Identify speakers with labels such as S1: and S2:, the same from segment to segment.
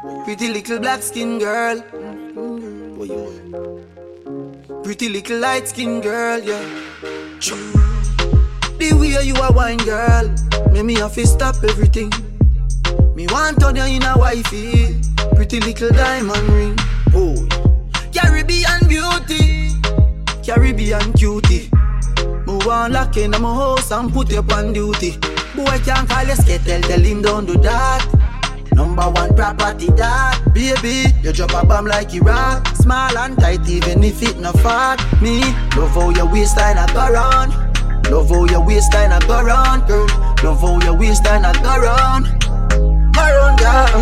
S1: Pretty little black skin girl. Pretty little light skin girl, yeah. The way you a wine girl, make me have to stop everything. Me want turn you in a wifey. Pretty little diamond ring. Oh, Caribbean beauty, Caribbean cutie. Move on lock in my house and put you on duty. Boy can't call you skettle, tell him don't do that. Number one property that Baby, you drop a bomb like Iraq. Small and tight even if it no fat. Me, love how your waistline a go round. Love how your waistline a go round, girl. Love how your waistline a go round. Round, girl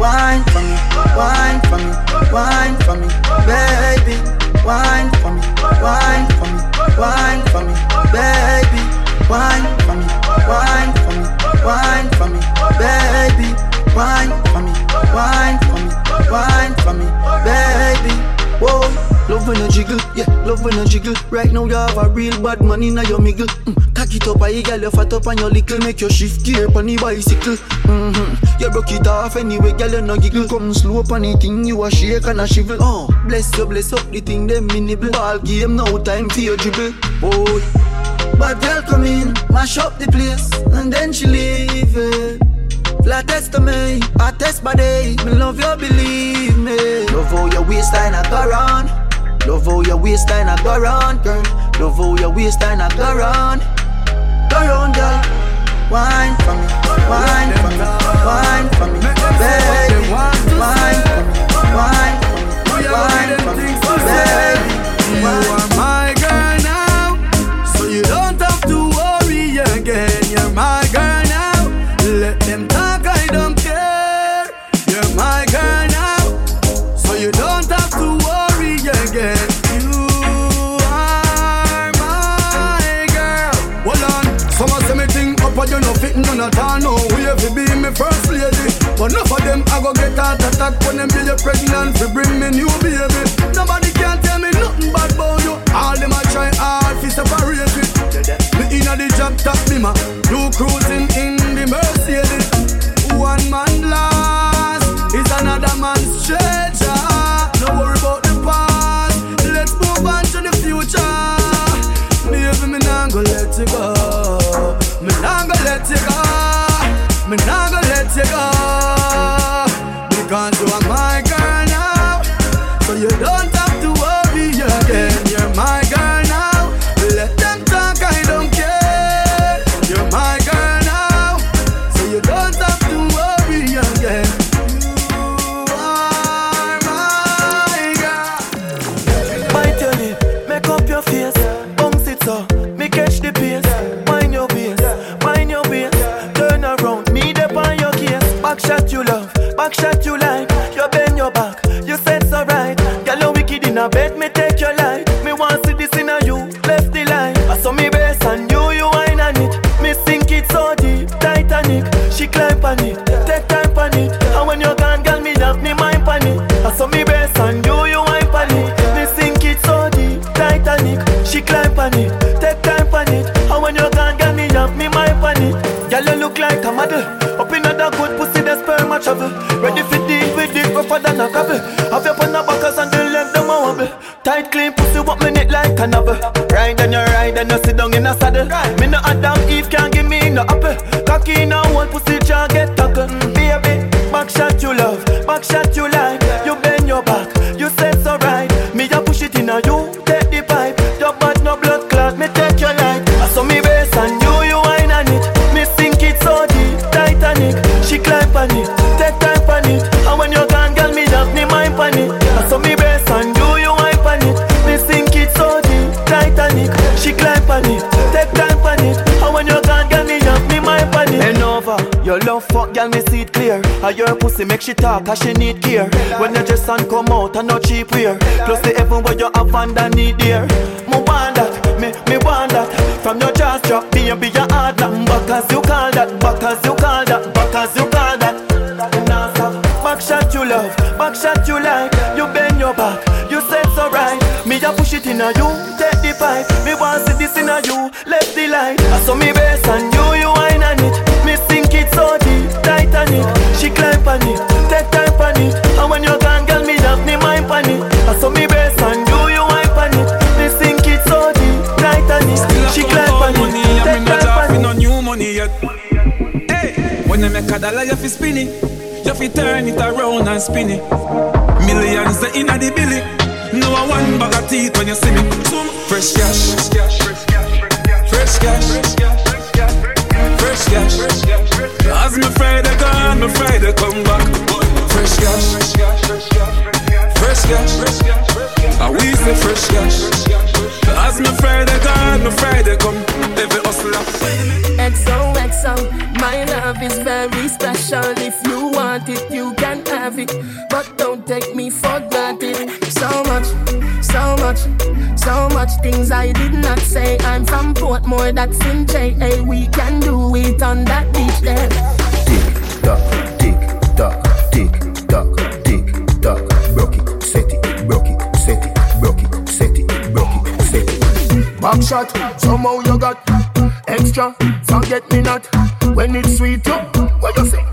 S1: Wine for me, wine for me, wine for me Baby, wine for me, wine for me, wine for me Baby, wine for me, wine for me, wine for me Baby Wine for me, wine for me, wine for me, baby. Whoa, love when you jiggle, yeah, love when you jiggle. Right now you have a real bad man in your miggle. Mm, cock it up, I girl, you fat up on your little, make your shift gear on the bicycle. Mm-hmm. You broke it off anyway, girl, you no giggle. Come slow up on the thing, you a shake and a shivel. Oh, bless you, bless up the thing, them nibble. Ball game, no time for your dribble. Oh, but girl come in, mash up the place, and then she leave it. Flat test to me, I test body. Me love you, believe me. Love how your waistline a go round. Love how your waistline a go round, girl. Love how your waistline a go round. Go round, girl. Wine for me, wine for me, wine for me, baby. Wine for me, wine for me, wine for me, baby.
S2: You are my But enough of them I go get heart attack when them you pregnant fi bring me new baby. Nobody can tell me nothing bad about you. All them a try hard fi separate it. Me inna the job top bima, you cruising in the Mercedes. One man lost is another man's treasure. No worry about the past, let's move on to the future. Baby, me nah go let you go. Me nah go let you go. Me nah go let you go.
S3: A travel. Ready for deal with it, rougher than a gravel. Have your on the backers and the leg them a wobble. Tight, clean pussy, what me it like a novel. Ride and you ride and you sit down in a saddle. Me no Adam Eve can't your pussy make she talk, cause she need care. When your dress and come out, and no cheap wear. Plus the heaven where you have underneath there. Me want that, me, me want that. From your jaws drop, baby, your hard. Back as you call that, back as you call that, back as you call that. Back shot you love, back shot you like. You bend your back, you said so right. Me a push it in a you, take the pipe.
S4: Like a dollar, you fi spin it. You fi turn it around and spin it. Millions the inna the billy. No one bag of teeth when you see me. Fresh cash, fresh cash, fresh cash, fresh cash. As me Friday gone, me Friday come back. Fresh cash, fresh cash. I we say fresh cash. As me Friday gone, me Friday come. Every hustler.
S5: XOXO, my love is very special. If you want it, you can have it. But don't take me for granted. So much, so much, so much things I did not say. I'm from Portmore, that's in JA. We can do it on that beach there.
S6: Tick tock, tick tock,
S7: Back shot, somehow you got extra. Forget me not when it's sweet. You, what you say?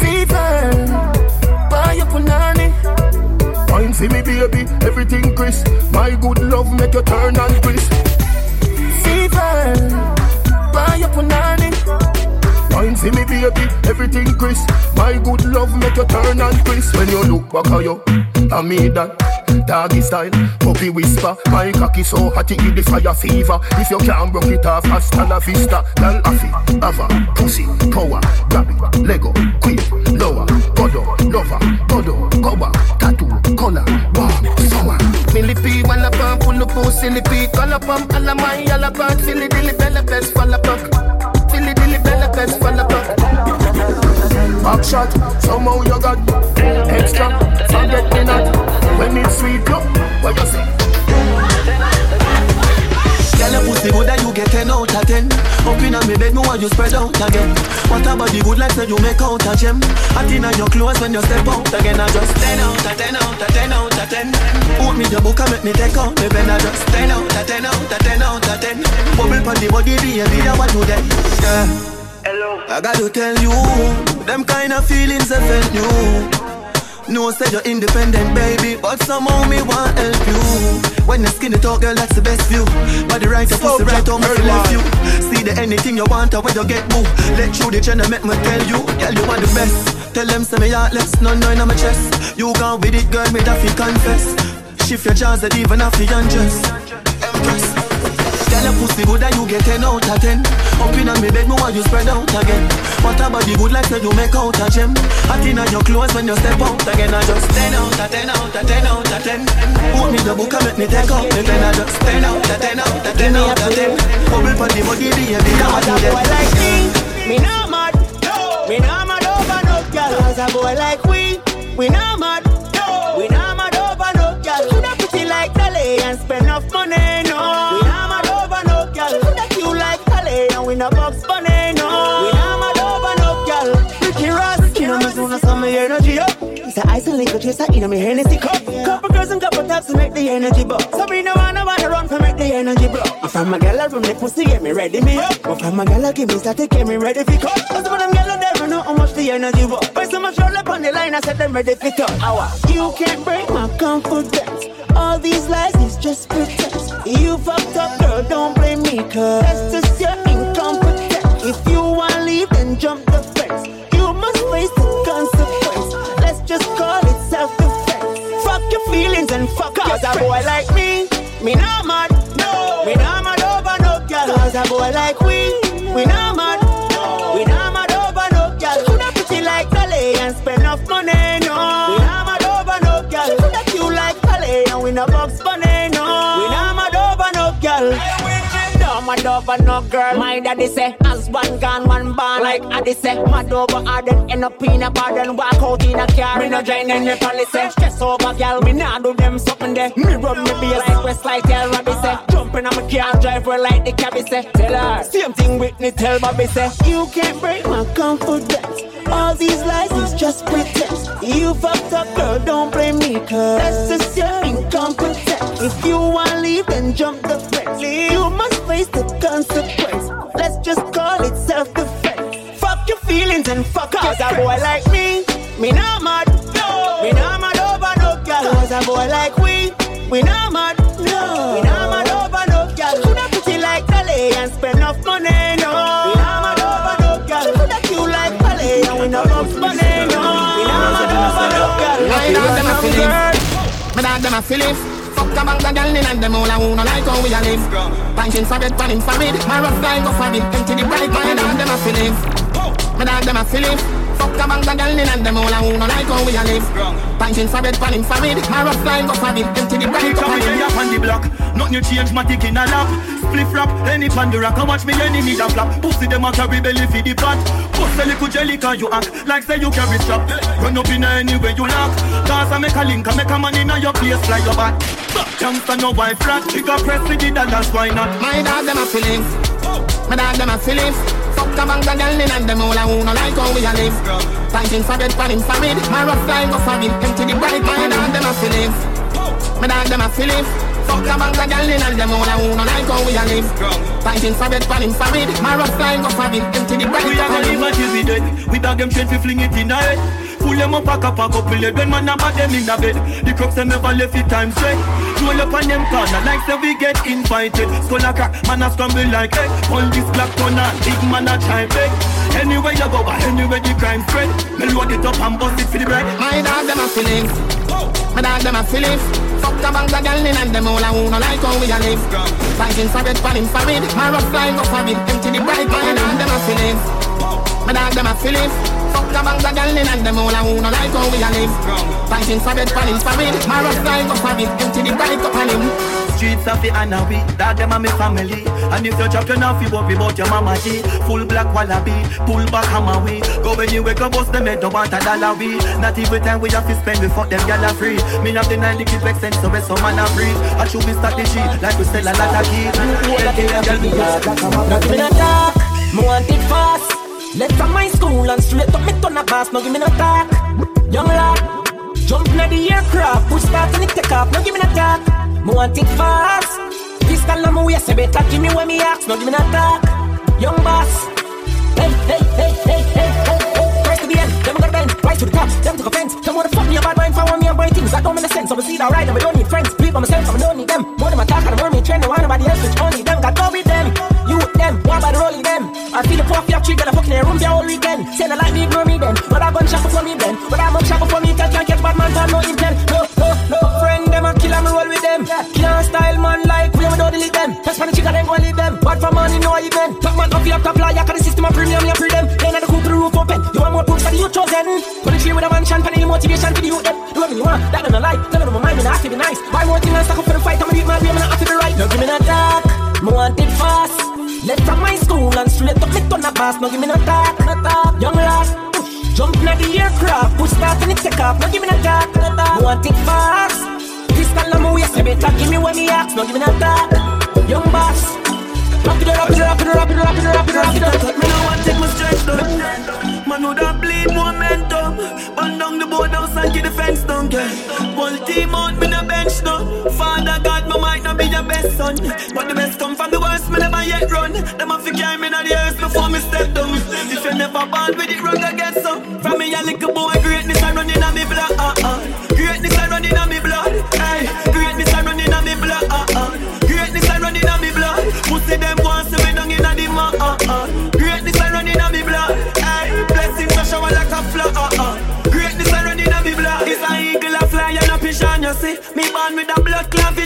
S5: Fever, buy your punani.
S7: Wine see me, baby, everything crisp. My good love make you turn and crisp.
S5: Fever, buy your punani.
S7: Wine see me, baby, everything crisp. My good love make you turn and crisp. When you look back at you, I mean that. Doggy style, puppy whisper. My cocky so hot it give the fire fever. If you can't broke it off, hasta la vista. Girl, affy, ava, pussy, power, grab it, Lego, quick, lower, godo, lover, godo, goba, tattoo, color, warm, summer.
S5: Millipede, one up and pull up, oh, silly pea. Call up, um, all my yellow bird. Silly dilly, bella best, fall up. Silly dilly, bella best, fall up.
S7: Back shot, somehow you got extra. Forget me not when it's sweet. Look, what you say?
S3: Girl, your pussy good and you get 10 out of 10 Up inna me bed, me want you spread out again What about the good life that you make out a gem Hot inna your clothes when you step out again I just 10 out of 10 out of 10 out of 10 Put me your book and make me take out me pen I just 10 out of 10 out of 10 out of 10 Bubble pon the body, baby, that what you then Yeah. I gotta tell you, them kind of feelings I felt new. No, say you're independent, baby, but somehow me want help you. When the skinny talk, girl, that's the best view. But the right of pussy right on me left you. See the anything you want, or when you get boo. Let you the channel make me tell you, girl, you are the best. Tell them say me heartless, no no in my chest. You gone with it, girl, me that fi confess. Shift your jaws, that even have to undress. Empress. Your pussy good and you get 10 out of 10 Up inna me bed, me want you spread out again What about the good like say you make out a gem Hot inna your clothes when you step out again I just 10 out of 10 out of 10 out of 10 Put me the book and make me take out me pen I just 10 out of 10 out of 10 out of 10 Bubble pon the body, baby, that you
S8: a boy like me, me not mad. Me not mad over no girl. Cause a boy like we, we not mad. We not mad over no girl. Coulda pretty like Dolly and spend enough money, no. It's a ice and liquor chaser in me Hennessy cup. Couple girls and couple taps to make the energy buck. Sabrina wanna wanna run for make the energy block. I'm from a gal from the pussy get me ready me up. I'm from a gal give me static get me ready for cut. Cause of them gal never know how much the energy was. But so much roll up on the line I said them ready for cut. Hour. You can't break my confidence. All these lies is just pretense. You fucked up, girl, don't blame me, cause that's just your incompetence. If you wanna leave, then jump the fence. You must face the consequence. Just call it self-defense. Fuck your feelings and fuck Cause a boy like me, me not mad. No, me not mad over no girl. Cause a boy like we, we not mad. No. We not mad over no girl. Coulda pretty like Dolly and spend enough money, no. We not mad over no girl. She coulda cute like Dolly and we no box mad over no girl. My daddy say, one gone, one born. Like Addy say, mad over her, then end up in a bar, then walk out in a car. Me no join any policy. Stress over girl, me nah do them something there. Me run me be like West like tell Robbie say. Jumping on my car, drive her like the cabby say. Tell her, same thing with me, tell Bobby say. You can't break my confidence. All these lies is just pretense. You fucked up, girl, don't blame me, cause that's just your incompetence. If you wanna leave, then jump the fence. You must face the consequence. Let's just call it self-defense. Fuck your feelings and fuck Cause a boy like me, me not mad. No. Me not mad over no girl. Cause a boy like we, we not mad. No. We not mad over no girl. Coulda pretty like Dolly and spend
S9: feelings. Me dog them a feelings. Fuck a bang of girl in and them all a who no like how we a live. Punching for bed, panning for mid. My rough line go for it. Empty the bright mind and them a feelings. Me dog them a feelings. A bang of girl in and them all a who no like how we a live. Punching for bed, panning for mid. My rough line go for it. Empty the bright
S3: Come
S9: mind.
S3: here, up on the block. Nothing change, my tick in a lap. Spliff rap, any pandora, come watch me enemy that flap. Pussy them a carry belly for the pot. Bust a little jelly cause you act like say you carry strap. Run up in any way you lock. Cause I make a link, I make a man in your place, fly your back. Youngster no wife rat, we got press with the dollars, why not?
S9: My dog them a feelings. My dog them a feelings. A bang of girl in and them all a who no like how we a live. Punching for bed, panning for mid. My rough line go for it. Empty the bright mind and them a feelings. My dog them a feelings. Fuck a bang of girl in and them all a who no like how we a live. Punching for bed, panning for mid. My rough line go for it. Empty the bright
S3: We a gonna live until we dead. We dog them straight, we fling it in the head. Pull them up, pack up, pack up, pull it. When man a bad them in the bed. The crooks them never left it time straight. Roll up on them corner like say we get invited. Skull a crack, man a scramble like egg. All this black corner, big man a try beg. Anywhere you go, anywhere the crime spread. Me load it up and bust it for the bread.
S9: My dog them a feelings. My dog them a feelings. Fuck a bang of girl and them all a who no like how we a live. Fighting for bed, panning for mid. My rough line go for it. Empty the bright my and them a feelings. My dog them a feelings. Fuck a bang of girl in and them all a who no like how we a live. Fighting for bed, panning for mid. My rough line go for it. Empty the bright up on him.
S3: Streets of the Anawi, dog them a me family. And if you drop your now, you worry about your mama G. Full black wallaby, pull back hammer we. Go anywhere, go bust them head, don't want a dollar we. Not even time we have to spend, we fuck them gyal a free. Me have the nine keep extend, so we some man a breathe. I should be strategy, like we sell a lot of keys.
S10: Now give me no talk, me want it fast. Left from my school and straight up me turn a pass. Now give me no talk, young lad. Jump in the aircraft, push start and it take off. Now give me no talk, me want it fast. Pistol on my waist, say better give me when me ask. Now give me no talk, young boss. Hey, hey, hey, hey, hey, hey, hey. First to end, then we gotta bend. Rise to the top, them took offense. Them wanna fuck me a bad mind for me and boy things that don't make no sense. I'm a seed alright, I don't need friends. Believe on myself, I don't need them. More than my talk, I'm more me trend. No want nobody else, which only them. Got go with them. You them, one by the rolling them. I feel the you have three, girl, I fucking in a room the whole weekend. Say no like me, ignore me then. But I gun shot before me then. But I'm on shot before me, tell can't catch bad man, for no intent. No, no, no, friend, them a kill, I'm roll with them. Killer style, man, like, we don't delete them. Test for the chicken, then go and leave them. Bad for money, no, you then. Top man, off your top line, cause the system of premium, you free them. Then I the coop the roof open. You want more proof for the youth chosen. Put the tree with a mansion, for the motivation for the them. Do whatever you want, that don't lie. Tell them my mind, me not have to be nice. Buy more things and stack up for the fight, I'ma beat my way, me not have to be right. Now give me no talk, me want it fast. Left from my school and straight up me turn a pass. Now give me no talk, no talk. Young lad, jump in the aircraft, push start and it take off. Now give me no talk, no talk. Me want it fast. Pistol on my waist, you better give me what me ask. Now give me no talk, young boss. Rock it up, rock it up, rock it up, rock it up, rock it up.
S3: Me no want take my strength down. Man would have bleed momentum. Burn down the board house and keep the fence down. Yeah. Whole team out, me no bench no. Father God, best son, but the best come from the worst. Me never yet run. Them have to carry me to the earth before me step down. If you never born with it, wrong I get some. From me a little boy, greatness I running on me blood.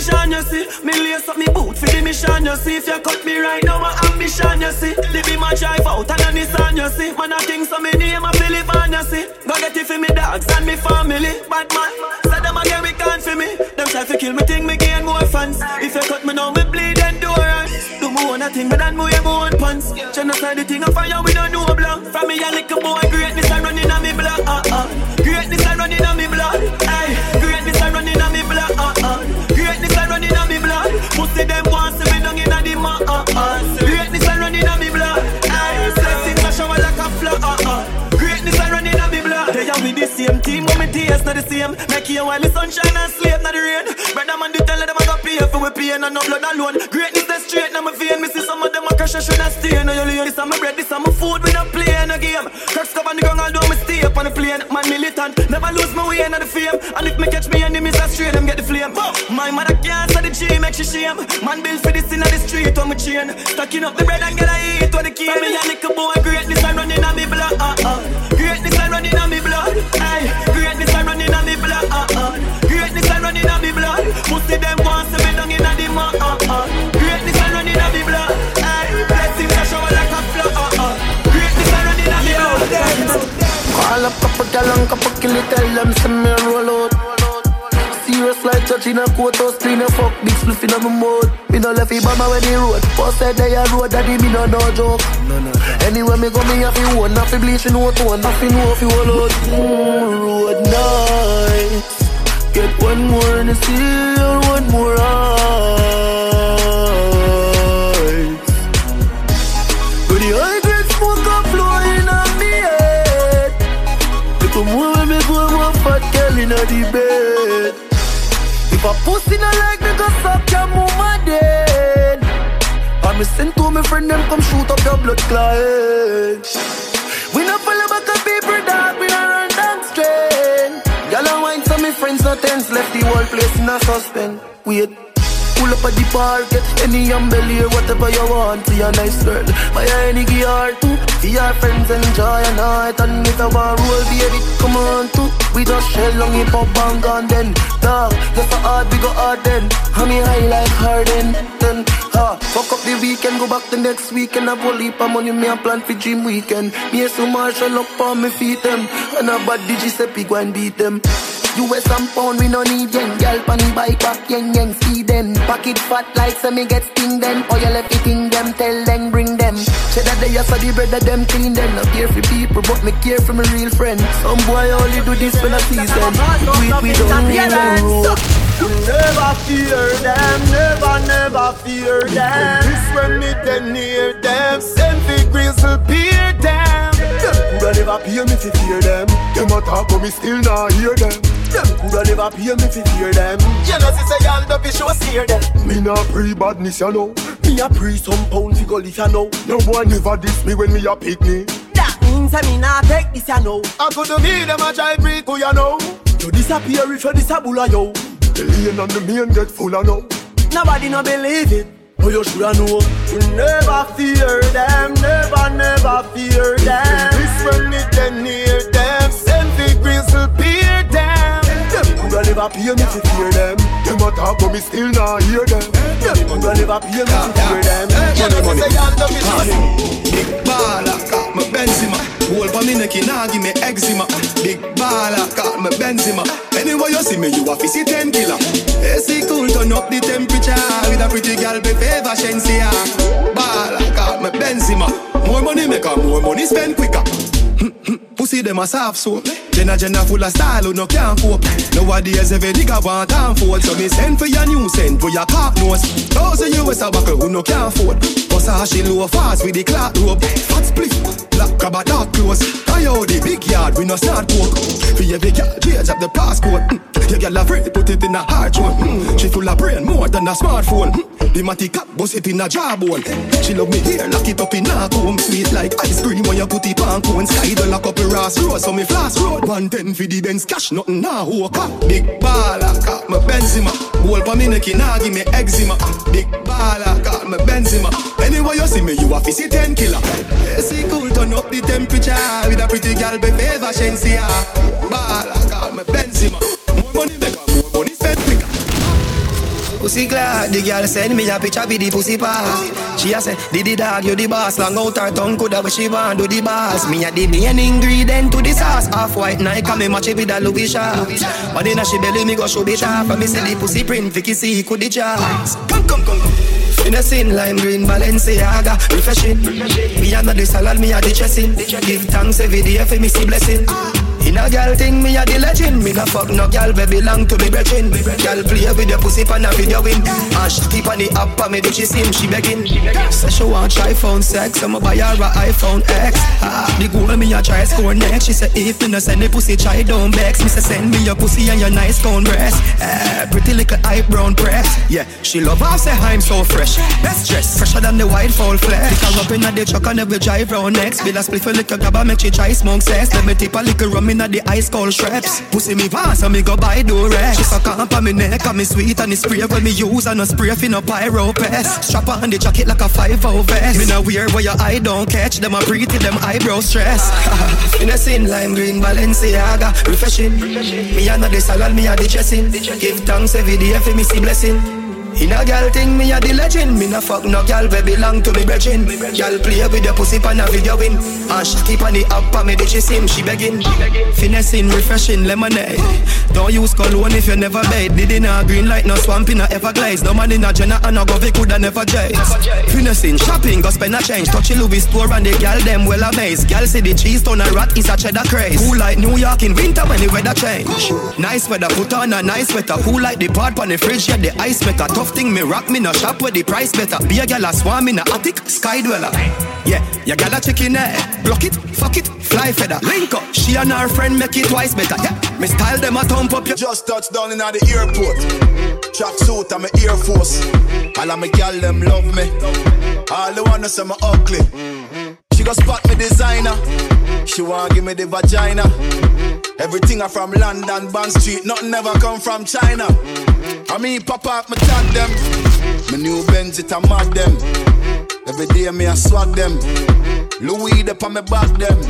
S3: Clot. You see, me lace up me boot for the mission. You see, if you cut me right now, my ambition. You see, be my drive out and a Nissan. You see, man a king so me name a Philip and you see, go get it for me dogs and me family. Bad man, say them again we can't for me. Them try to kill me, think me gain more fans. If you cut me now, me bleed endurance. Do me own a thing, but then wear my own pants. Genocide the thing, I fire we don't know blood. From me a little boy, greatness taste not the same. Make you while the sunshine and sleep not the rain. Brother man, they tell them I got pay for we pain and no blood alone. Greatness that's straight now my vein. Me see some of them a crash, I should not stay. No, you lay this on my bread, this on my food. We not play in a game. Cracks on the ground, although me stay up on the plane. Man militant, never lose my way in the fame. And if me catch me enemies, I straight them get the flame. My mother can't say the G, make she shame. Man built for this in the street on my chain. Stacking up the bread and get a eat what the key. Me a little boy, greatness I running on me blood.
S11: Long cup of kill it, tell them send me roll out. Serious like touching a courthouse, clean a fuck, big spliff in my mouth. Me no left it mama when he road. First said they a road, daddy me no no joke. No, no, Anyway me go me have to one, have to bleach in one, have to know if you hold out. Mm, road nice. Get one more in see, and one more ice. Fat girl in the bed. If a pussy not like me, go suck your mama dead. I me send to my friend them come shoot up your blood clot. We not follow back a people dog, we not run down straight. Y'all wine, so me friends no tense, left the whole place in a suspense. Wait. Pull up at the park, get any umbrella whatever you want See your nice girl. Buy her any gear too. See your friends enjoy a night and if you want roll, baby, come on too. We just shell long hip hop bang on then. Dog, just so hard, we go hard then. How me high like Harden, then. Ha, fuck up the weekend, go back the next weekend. I pull heap of money, me a plan for gym weekend. Me and some Marshall up on me feet them. And a bad digi say go and beat them. US and pound, we no need yen. Girl pan the bike back, yen yen, speed them. Pocket fat like so me get sting them. Oh, you left it in them, tell them, bring them. Say that they are so the bread that them clean them. Not care for people, but me care for my real friend. Some boy only do this when I see them. We, we don't need no road.
S12: Never fear them, never, never fear them. This when me then near them, send the grizzle peer them. Coulda never pay me to fear them. Them a talk but me still not hear them. Them coulda never pay me to fear them. You know see say y'all don't be sure steer them. Me not pre badness you know. Me a pre some pound fi go if you know. No boy never diss me when me a pick me.
S13: That means I me not take this, you know.
S12: I coulda me them a try break who you know. You disappear if you disabula yo. The lane and the main get full of now.
S13: Nobody no believe it.
S12: Oh, you shoulda know. We never fear them, never, never fear them. This when me then near them, send the grizzle peer them. Coulda never pay me to fear them. Them a talk but me still not hear them. Them coulda never pay me to fear them. You know me say y'all don't be sure.
S14: Big baller, got my Benzema. Hold for me neck, nah give me eczema. Big baller, got my Benzema. Anywhere you see me, you a see ten killer. AC cool, turn up the temperature with a pretty girl, be favor Shenseea. Baller, got my Benzema. More money make her, more money spend quicker. Hmm, hmm. Pussy them a soft soap. Jenna Jenna full of style who no can't cope. Nowadays every nigga want and fold. So me send for your new send for your cock nose Thousand US a buckle who no can't afford. Cause how she low fast with the clock rope. Fat split, black crab a dark close I out the big yard we no start coke. For every girl change up the passport mm. Your girl afraid put it in a hard one. Hmm. She full of brain more than a smartphone. The matty cat bust it in a jawbone. She love me here lock it up in a comb. Sweet like ice cream when you put it on cone. Sky the lock up a Ross Road so me flash road. 110 for the Benz cash nothing nah walk up Big baller got my Benzema. Hold for me neck nah give me eczema. Big baller got my Benzema. Anyway you see me you a fi see 10 killer. AC cool turn up the temperature. With a pretty girl be favor Shenseea. Baller got my Benzema. More money make
S15: Pussy glad, the girl send me a picture with the pussy pass. She a say, did the dog, you the boss. Long out her tongue, coulda what she want, do the boss. Me a the main ingredient to the sauce. Half white Nike, me match it with a Louis shop. But then a she belly, me go show it off. And me see the pussy print, Vicky see, could the jazz. Come, come, come, come. Innocent lime green Balenciaga Refreshing Me a the salad, me a the dressing Give thanks every day for me see blessing in a girl thing, me a the legend. Me no fuck no girl, we belong to me brethren. Girl play with your pussy pan a video win. Ash keep on the app, me do she sim, she begging. Say she want try phone sex, I'ma buy her a iPhone X. Ah, the goal me a try score next. She say if you no send the pussy, try don't vex. Me say send me your pussy and your nice cone breast. Eh, pretty little eye brown press. Yeah, she love how say I'm so fresh. Best dress, fresher than the white fall flesh. Her up in a the truck and never drive round next. Bill a split for liquor grab make she try smoke sex. Let me tip a little rum inna the ice cold straps. Pussy me pass and me go buy do. She suck up on me neck and me sweet and the spray when me use and no spray fi no pyro pest. Strap on the jacket like a five o vest. Me no wear where your eye don't catch them a pretty them eyebrow stress. in a sin lime green Balenciaga refreshing. Me a the salad me a the dressing. Give thanks every day for me see blessing. In a girl thing, me a the legend. Me no fuck no girl, we belong to me brethren. Girl play with your pussy pan a video win. And she keep on the up on me, did she sim? She begging, finessing, refreshing lemonade. Don't use cologne if you never bathe. Did in a green light, no swamp in a Everglades. No man in a Jenna and a Govy coulda never jade. Finessing, shopping, go spend a change. Touch a Louis store and the gal them well amazed. Gal say the cheese ton a rat is a cheddar craze. Who like New York in winter when the weather change? Nice weather, put on a nice sweater. Who like the part on the fridge, yeah the ice maker. Tough thing me rock me no shop where the price better. Be a gal a swarm in a attic, sky dweller. Yeah, you got a chicken there. Block it, fuck it, fly feather. Link up, she and her friend make it twice better. Yeah, me style them a thump up.
S12: Just touched down in the airport. Track suit, I'm a Air Force. All of my gal them love me. All the wanna say me ugly. She go spot me designer. She want give me the vagina. Everything I from London, Bond Street. Nothing ever come from China. I mean, pop up, me tag them. My new Benz, it a mad them. Every day me I swag them. Louis up on me back them.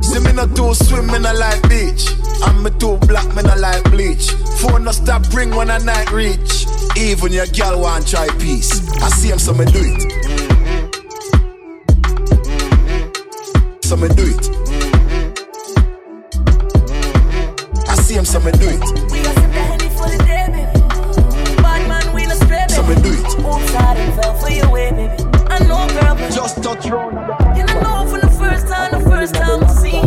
S12: See me not too swim, me not like beach. I'm me too black, me not like bleach. Phone no stop ring when a night reach. Even your girl want try peace. I see him, so me do it. So me do it. I see him, so me do it.
S16: We no stray, baby.
S12: So me do it.
S16: Oops, I done fell for your way, baby. I know, girl,
S12: Just touch round.
S16: know from the first time, the first time I seen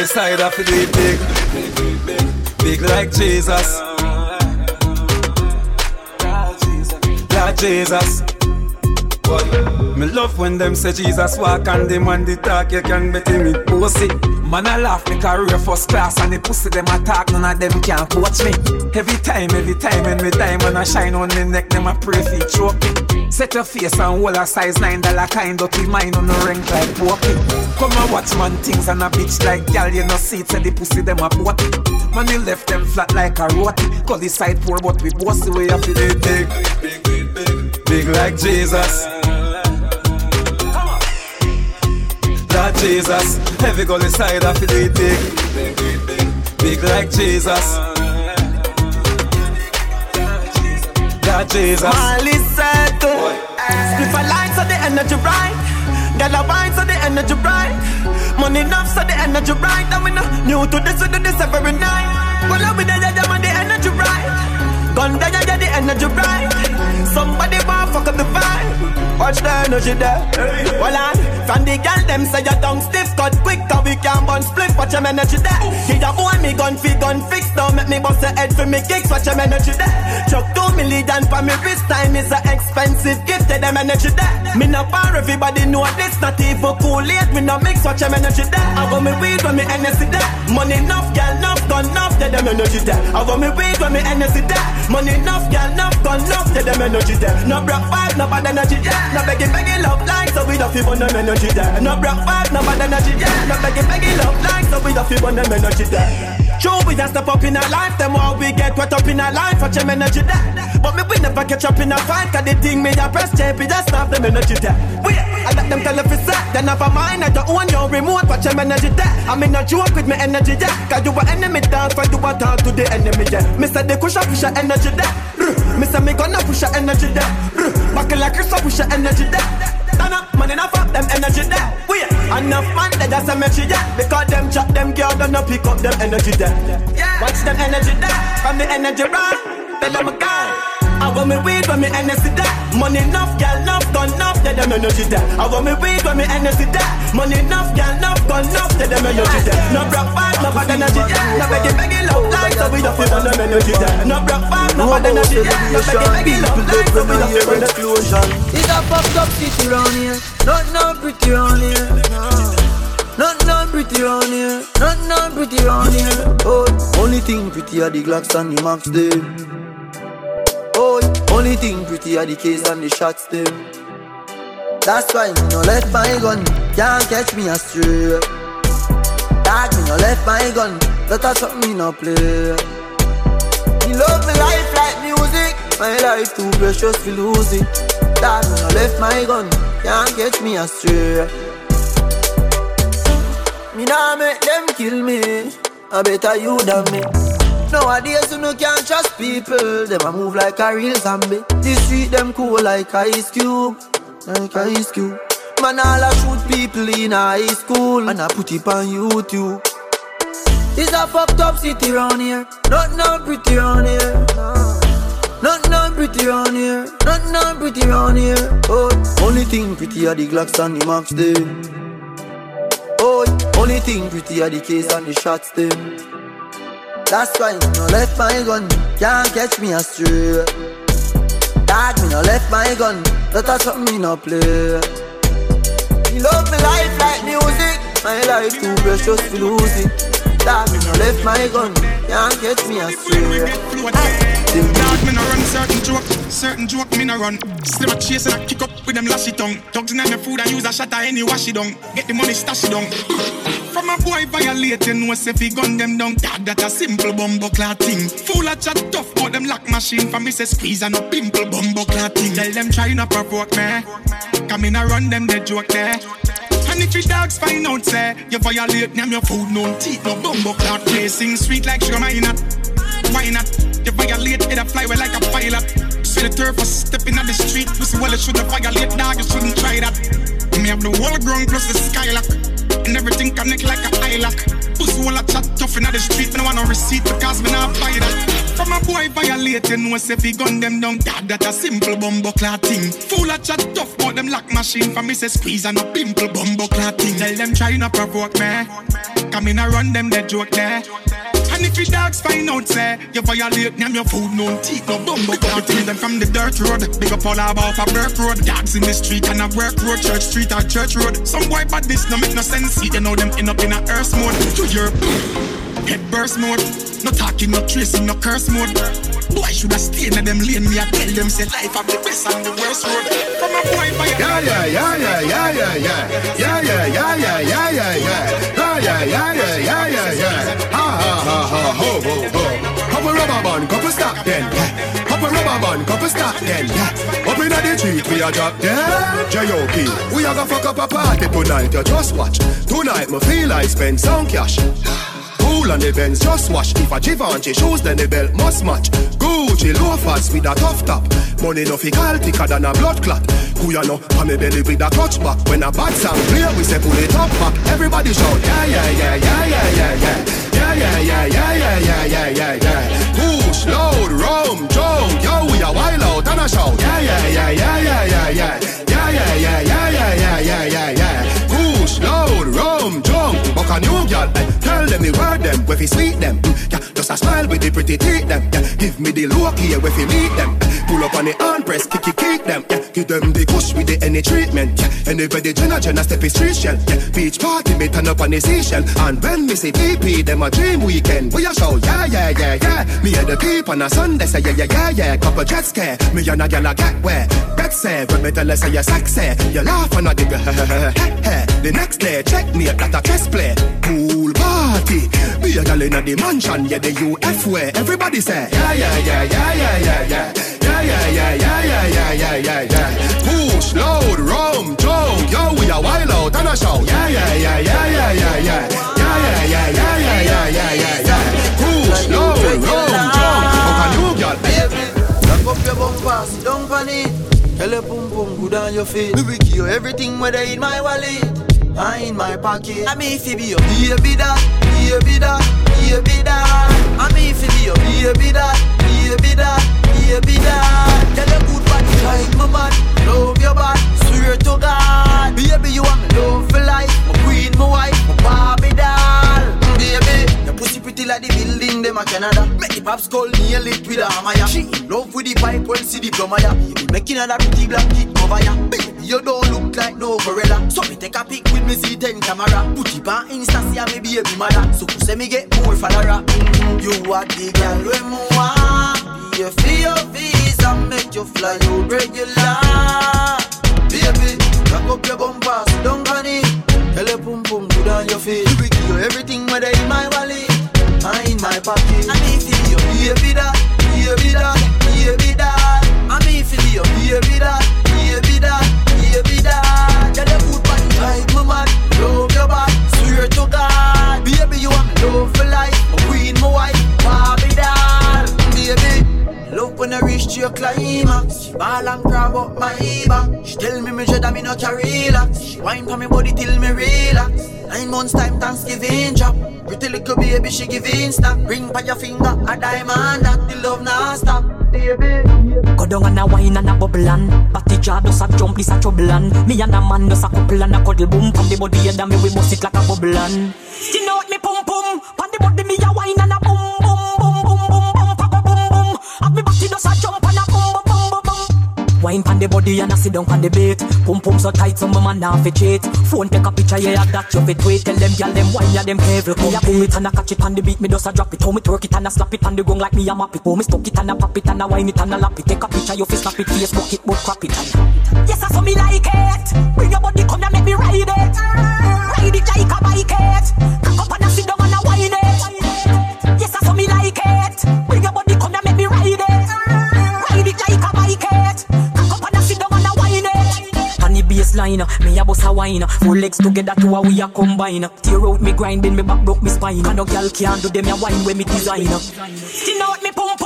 S4: inside have to do it big, big like Jesus. Lord Jesus. Me love when them say Jesus walk and them on the talk, you can bet him it pussy. Man, I laugh me career first class and the pussy them attack, none of them can coach me. Every time, every time, when me diamond I shine on the neck, them a pray for choke me. Set your face and wall a size nine dollar kind, dirty mine on the rank like poppy. Come and watch man things and a bitch like gal, you know see it, the pussy them a potty. Man, you left them flat like a roti. Call the side poor, but we boss the way up the big, big, big, big, big like Jesus. Lord Jesus, every girl inside I feel it big, big, like Jesus. Lord Jesus.
S3: Molly settle. Split a line so the energy right. Girl a wine so the energy right. Money enough so the energy right. And we no new to this we do this every night. Well I be there yeah man the energy right. Gun yeah yeah the energy right. Somebody want fuck up the vibe. Watch the energy there. Well on from the girl them say your tongue stiff cut quick. Cause we can't burn split. Watch your energy there. Give your boy me gun fi gun fix. Don't make me bust the head for me kicks. Watch your energy there. Chuck two million for me wrist time is a expensive gift. Tell them energy there. Me no bar everybody know this. Not even cool late. Me no mix. Watch your energy there. I want me weed when me energy there. Money enough, girl enough, gun enough. Tell them energy there. I want me weed when me energy there. Money enough, girl enough, gun enough. Tell them energy there. No broke five, no bad energy yeah. No begging, begging love like so we don't feel them energy there. No broke five, no bad energy yeah. No begging, begging love like so we don't feel them energy there. True, we just step up in our life, them all we get wet up in our life, watch them energy there. But me we never catch up in a fight, cause the thing me a press we just stop them energy there. We, I let them tell if it's set, then never mind, I don't own your remote, watch them energy there. I mean, not joke with me energy there, cause you a enemy dance, fight you a talk to the enemy. Me say the cushion push your energy there. Ruh. Me gonna push your energy there. Back like Chris, push your energy there. Turn up, man enough of them energy there. We enough man they just a energy there. Because them chat them girl don't know pick up them energy there. Watch them energy there. From the energy run, tell them a guy. I want me weed when me energy there. Money enough, girl enough, gun enough, they them energy there. I want me weak when me energy there. Money enough, girl, enough, gun enough, tell them energy there. No broke bad, no bad energy there. No begging, begging love like, so we don't feel on them energy there. No broke bad, no bad energy there. No begging, begging love like, so we don't feel on explosion.
S1: It's a fucked up city round here. Not no pretty round here. Not no pretty round here. Not no pretty round here. Oh, only thing pretty are the Glocks and the Max them. Oh, only thing pretty are the case and the shots them. That's why me no let my gun can't catch me astray. That me no let my gun, that a something me no play. Me love me life like music, my life too precious to lose it. That me no left my gun, can't catch me astray. Me nah make them kill me, I better you than me. Nowadays you no can't trust people, them a move like a real zombie. The street them cool like ice cube, like ice cube. Man all a shoot people in high school, and I put it on YouTube. It's a fucked up city round here, not no pretty round here. Not no pretty round here, not no pretty round here. Oh, only thing pretty are the Glocks and the Max them. Oh, only thing pretty are the case and the shots them. That's why me no left my gun, can't catch me astray. Dad, me no left my gun, that a something me no play. Me love me life like music, my life too precious to lose it. Dad, me no left my gun, can't catch me astray.
S17: Dog, me no run certain joke, certain joke me no run. Still a chase and I kick up with them lashy tongue. Dogs in my food, I use a shot at any wash it down. Get the money stash it down. From a boy violating, no say fi gun them down. Dog, that a simple bumbo thing. Full of chat tough, but them lock machine. For me say squeeze and no pimple bumbo thing. Tell them try not provoke me. Come in and run them the joke there. And if your dogs find out, say, you violate them, your food, no teeth, no bumbo cloud Placing sweet like sugar, why not? Why not? You violate, it a fly away like a pilot. See the turf was stepping on the street. Pussy, well, it shouldn't violate, dog, you shouldn't try that. Me have the whole ground plus the skylock. And everything connect like a eye lock. Pussy, I chat tough in the street. No want no receipt because me not buy that. From a boy violating, no say fi gun them down. Dad, that a simple bumbo thing. Full of chat tough, but them lock machine. For me say squeeze and a pimple bumbo thing. Tell them try not provoke me. Come in and run them the joke there. And if your dogs find out, say, you violate them, your food, no teeth, no bumbo clout. Bring them from the dirt road. Big up all about a Burke road. Dogs in the street and a work road, church street or church road. Some boy bad this no make no sense. See, you know them end up in a earth mode. To your head burst mode. No talking, no tracing, no curse mode. Boy should have stayed in them lane. Me I tell them say life of the best and the worst road. From a boy by
S14: Yeah, yeah, yeah, yeah, yeah, yeah, yeah. Yeah, yeah, yeah, yeah, yeah, yeah, yeah. Ah, yeah, yeah, yeah, yeah, yeah, yeah. Ha, ha, ha, ha, ho, ho, ho. Couple rubber band, couple stop then. yeah. Couple rubber band, couple stop then. Up inna the street, we a drop dead. J.O.P. We a go fuck up a party tonight. You just watch. Tonight, me feel I spend some cash. Cool on the Benz, just wash. If a Givenchy shoes, then the belt must match. Gucci loafers with a tough top. Money no fi call thicker than a blood clot. Kuya no, pa me belly with a clutch back. When a bad sound clear, we say pull it up back. Everybody shout, yeah, yeah, yeah, yeah, yeah, yeah, yeah. Yeah, yeah, yeah, yeah, yeah, yeah, yeah, yeah, yeah. Push, load, rum, jump, yo, we a wild out and a shout. Yeah, yeah, yeah, yeah, yeah, yeah, yeah. Yeah, yeah, yeah, yeah, yeah, yeah, yeah, yeah, yeah. Push, load, rum, jump, buck a new girl. eh. Them the word them, where fi sweet them. Yeah, just a smile with the pretty teeth them. Yeah, give me the look here, where fi meet them. Pull up on the hand press, kick it, kick them. Yeah, give them the kush with the any treatment. Yeah, anybody jenna jenna step is street shell. Yeah, beach party me turn up on the seashell. And when me say PP, them a dream weekend. We a show, yeah, yeah, yeah, yeah. Me and the peep on a Sunday say yeah, yeah, yeah, yeah. Couple jet scare, me and a gal a get where. Bet say, when me tell her say you sexy, you laugh and I dig The next day, check me up that a chess play. Pool party, be a gal inna the mansion, yeah, the UF way. Everybody say, yeah, yeah, yeah, yeah, yeah, yeah, yeah. Yeah, yeah, yeah, yeah, yeah, yeah, yeah, yeah, yeah. Push, load, rum, jump, yo, we a wild out and a shout. Yeah, yeah, yeah, yeah, yeah, yeah, yeah. Yeah, yeah, yeah, yeah, yeah, yeah, yeah, yeah, yeah. Push, load, rum, jump. Fuck a new girl.
S1: Lock up your bumper, sit down on it. Tell your pum pum good on your feet. Me will you everything whether in my wallet I in my pocket. I mean, if you be your baby that, baby that, baby that. I mean, if you be your baby that, baby that, baby that. Tell a good body, shine my man, love your bad, swear to God. Baby, you want me love for life, my queen, my wife, my baby doll lap skull, nail it with a hammer, ya. She in love with the pipe, well, see the plumber, ya. You making her that pretty black kid cover, ya. Baby, you don't look like no gorilla. So me take a pic with me Z10 camera. Put it on Insta, see me baby mother. So say me get more follower. Mm-hmm. You are the girl when me want. Be a fee your visa, make you fly out regular. Baby, rock up your bumper, down on it. Tell your pum pum good on your face. We give you everything whether in my wallet, my pocket. I need feel you, baby that, baby that, baby that. I need feel you, baby that, baby that, baby that. Tell your food body drive my mad, love your back, swear to God, baby you want me love for life, my queen, my wife, Barbie doll, baby. Love when I reach to your climax. Ball and grab up my back. She tell me me dread me no carry relax. She wine for me body till me relax. Nine months time Thanksgiving drop. Pretty little baby she give stop. Ring by your finger a diamond that the love not stop. Baby.
S18: Go down and a wine and a bubble and Batty jaw does a jump, this a trouble and Me and a man does a couple and a cuddle boom Pon the body and me we bust it like a bubble and Wine pon the body and a sit down pon the bait Pum pum so tight some man now fi cheat. Phone take a picture yeah that you fit wait Tell them gyal them wine ya them careful. Me a pull it and a catch it on the beat Me does a drop it. How me twerk it and a slap it on the gong like me a map it. How me stuck it and a pop it and a wine it and a lap it. Take a picture you fi snap it. Facebook it but crap it and Yes I saw me like it. Bring your body come and make me ride it. Ride it like a bike it. Cock up and a sit down the me a bust a wine Four legs together to a we a combine. Tear out me grind, me back, broke me spine. And no girl can do them a wine when me design. Skin out me pum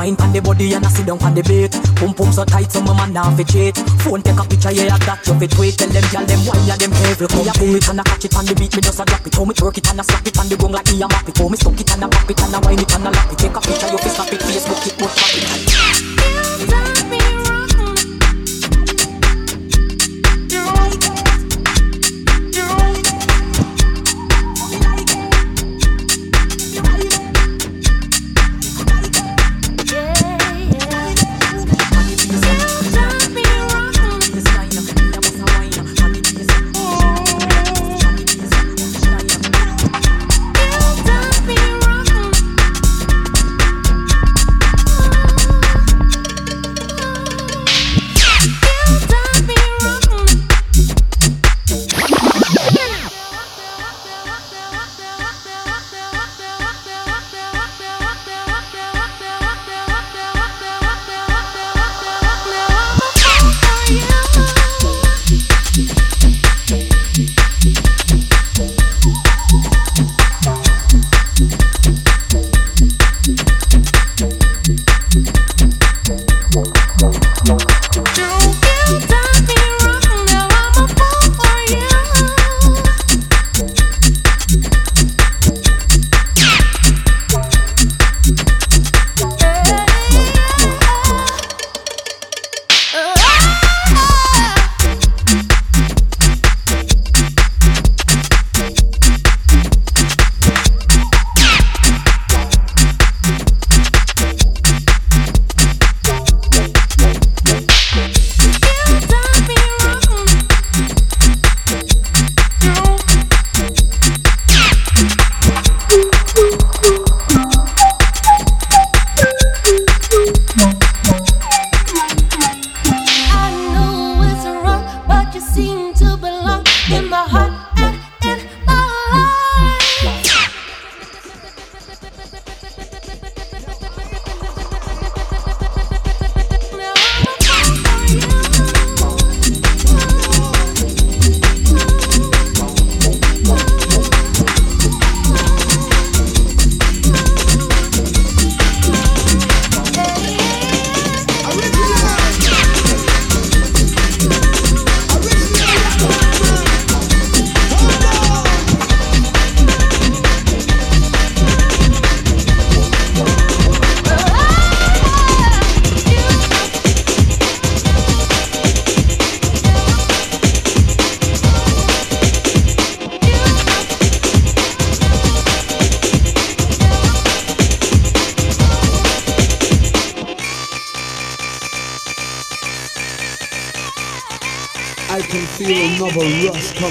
S18: Wine pon the body and a sit down pon the bait Pum pum so tight so my man now fi cheat. Phone take a picture yeah that you fit wait Tell them gyal them wine ya them careful come ya pull it. And a catch it on the beat me just a drop it. How me twerk it and a slap it on the gong like me a map it. How me stuck it and a pop it and a wine it and a lap it. Take a picture you fi snap it Facebook it but crap it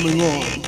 S2: coming on.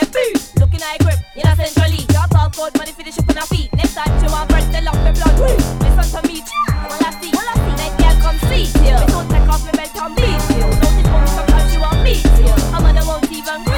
S19: get beat. Looking at a grip, in a centrally. Y'all code, money for the ship on our feet. Next time you want break they lock me blood. Woo. To me, all I see, all I see. Then girl come see, yeah. Me don't take off, me on beat, yeah. Notice sometimes you want me, yeah. Mother won't even.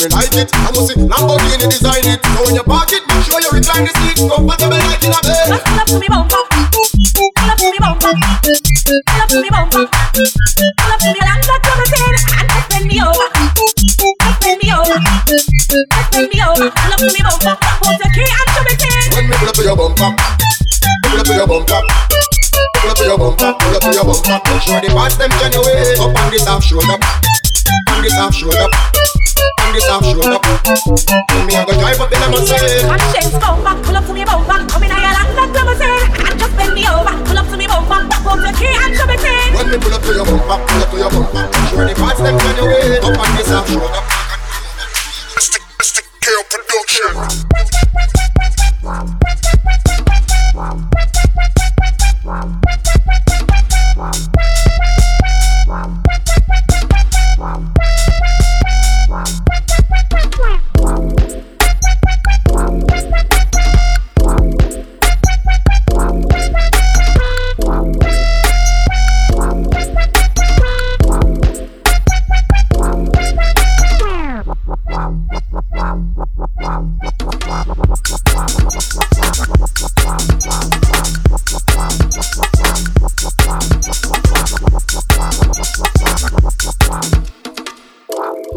S20: me
S21: like it. I must see Lamborghini design it. So in your pocket, make sure you recline the seat comfortable like in a bed.
S22: Pull up to me bumper, pull up to me bumper, pull up to me bumper, pull up to me land that double ten and just me over, just me over, just me over. Pull up to me bumper, hold the key and double ten.
S21: When me pull up to your bumper, pull up to your bumper. Pull up to your bumper, pull up to your bumper. Make the pants them genuine. Up on the top shoulder, on the top shoulder this half shown up. Me I go drive up in a
S22: Mercedes. Eh? One chain's come back, pull up to me bumper, come in higher land than limousine. And just bend me over, pull up to me bumper, pop out your key and show me thing.
S21: When me pull up to your bumper, pull up to your bumper, show the parts them can away. Up on this half shown up.
S23: Mr. Mr. Kale Production.
S24: Wow. Wow.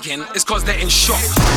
S24: Skanking is cause they're in shock.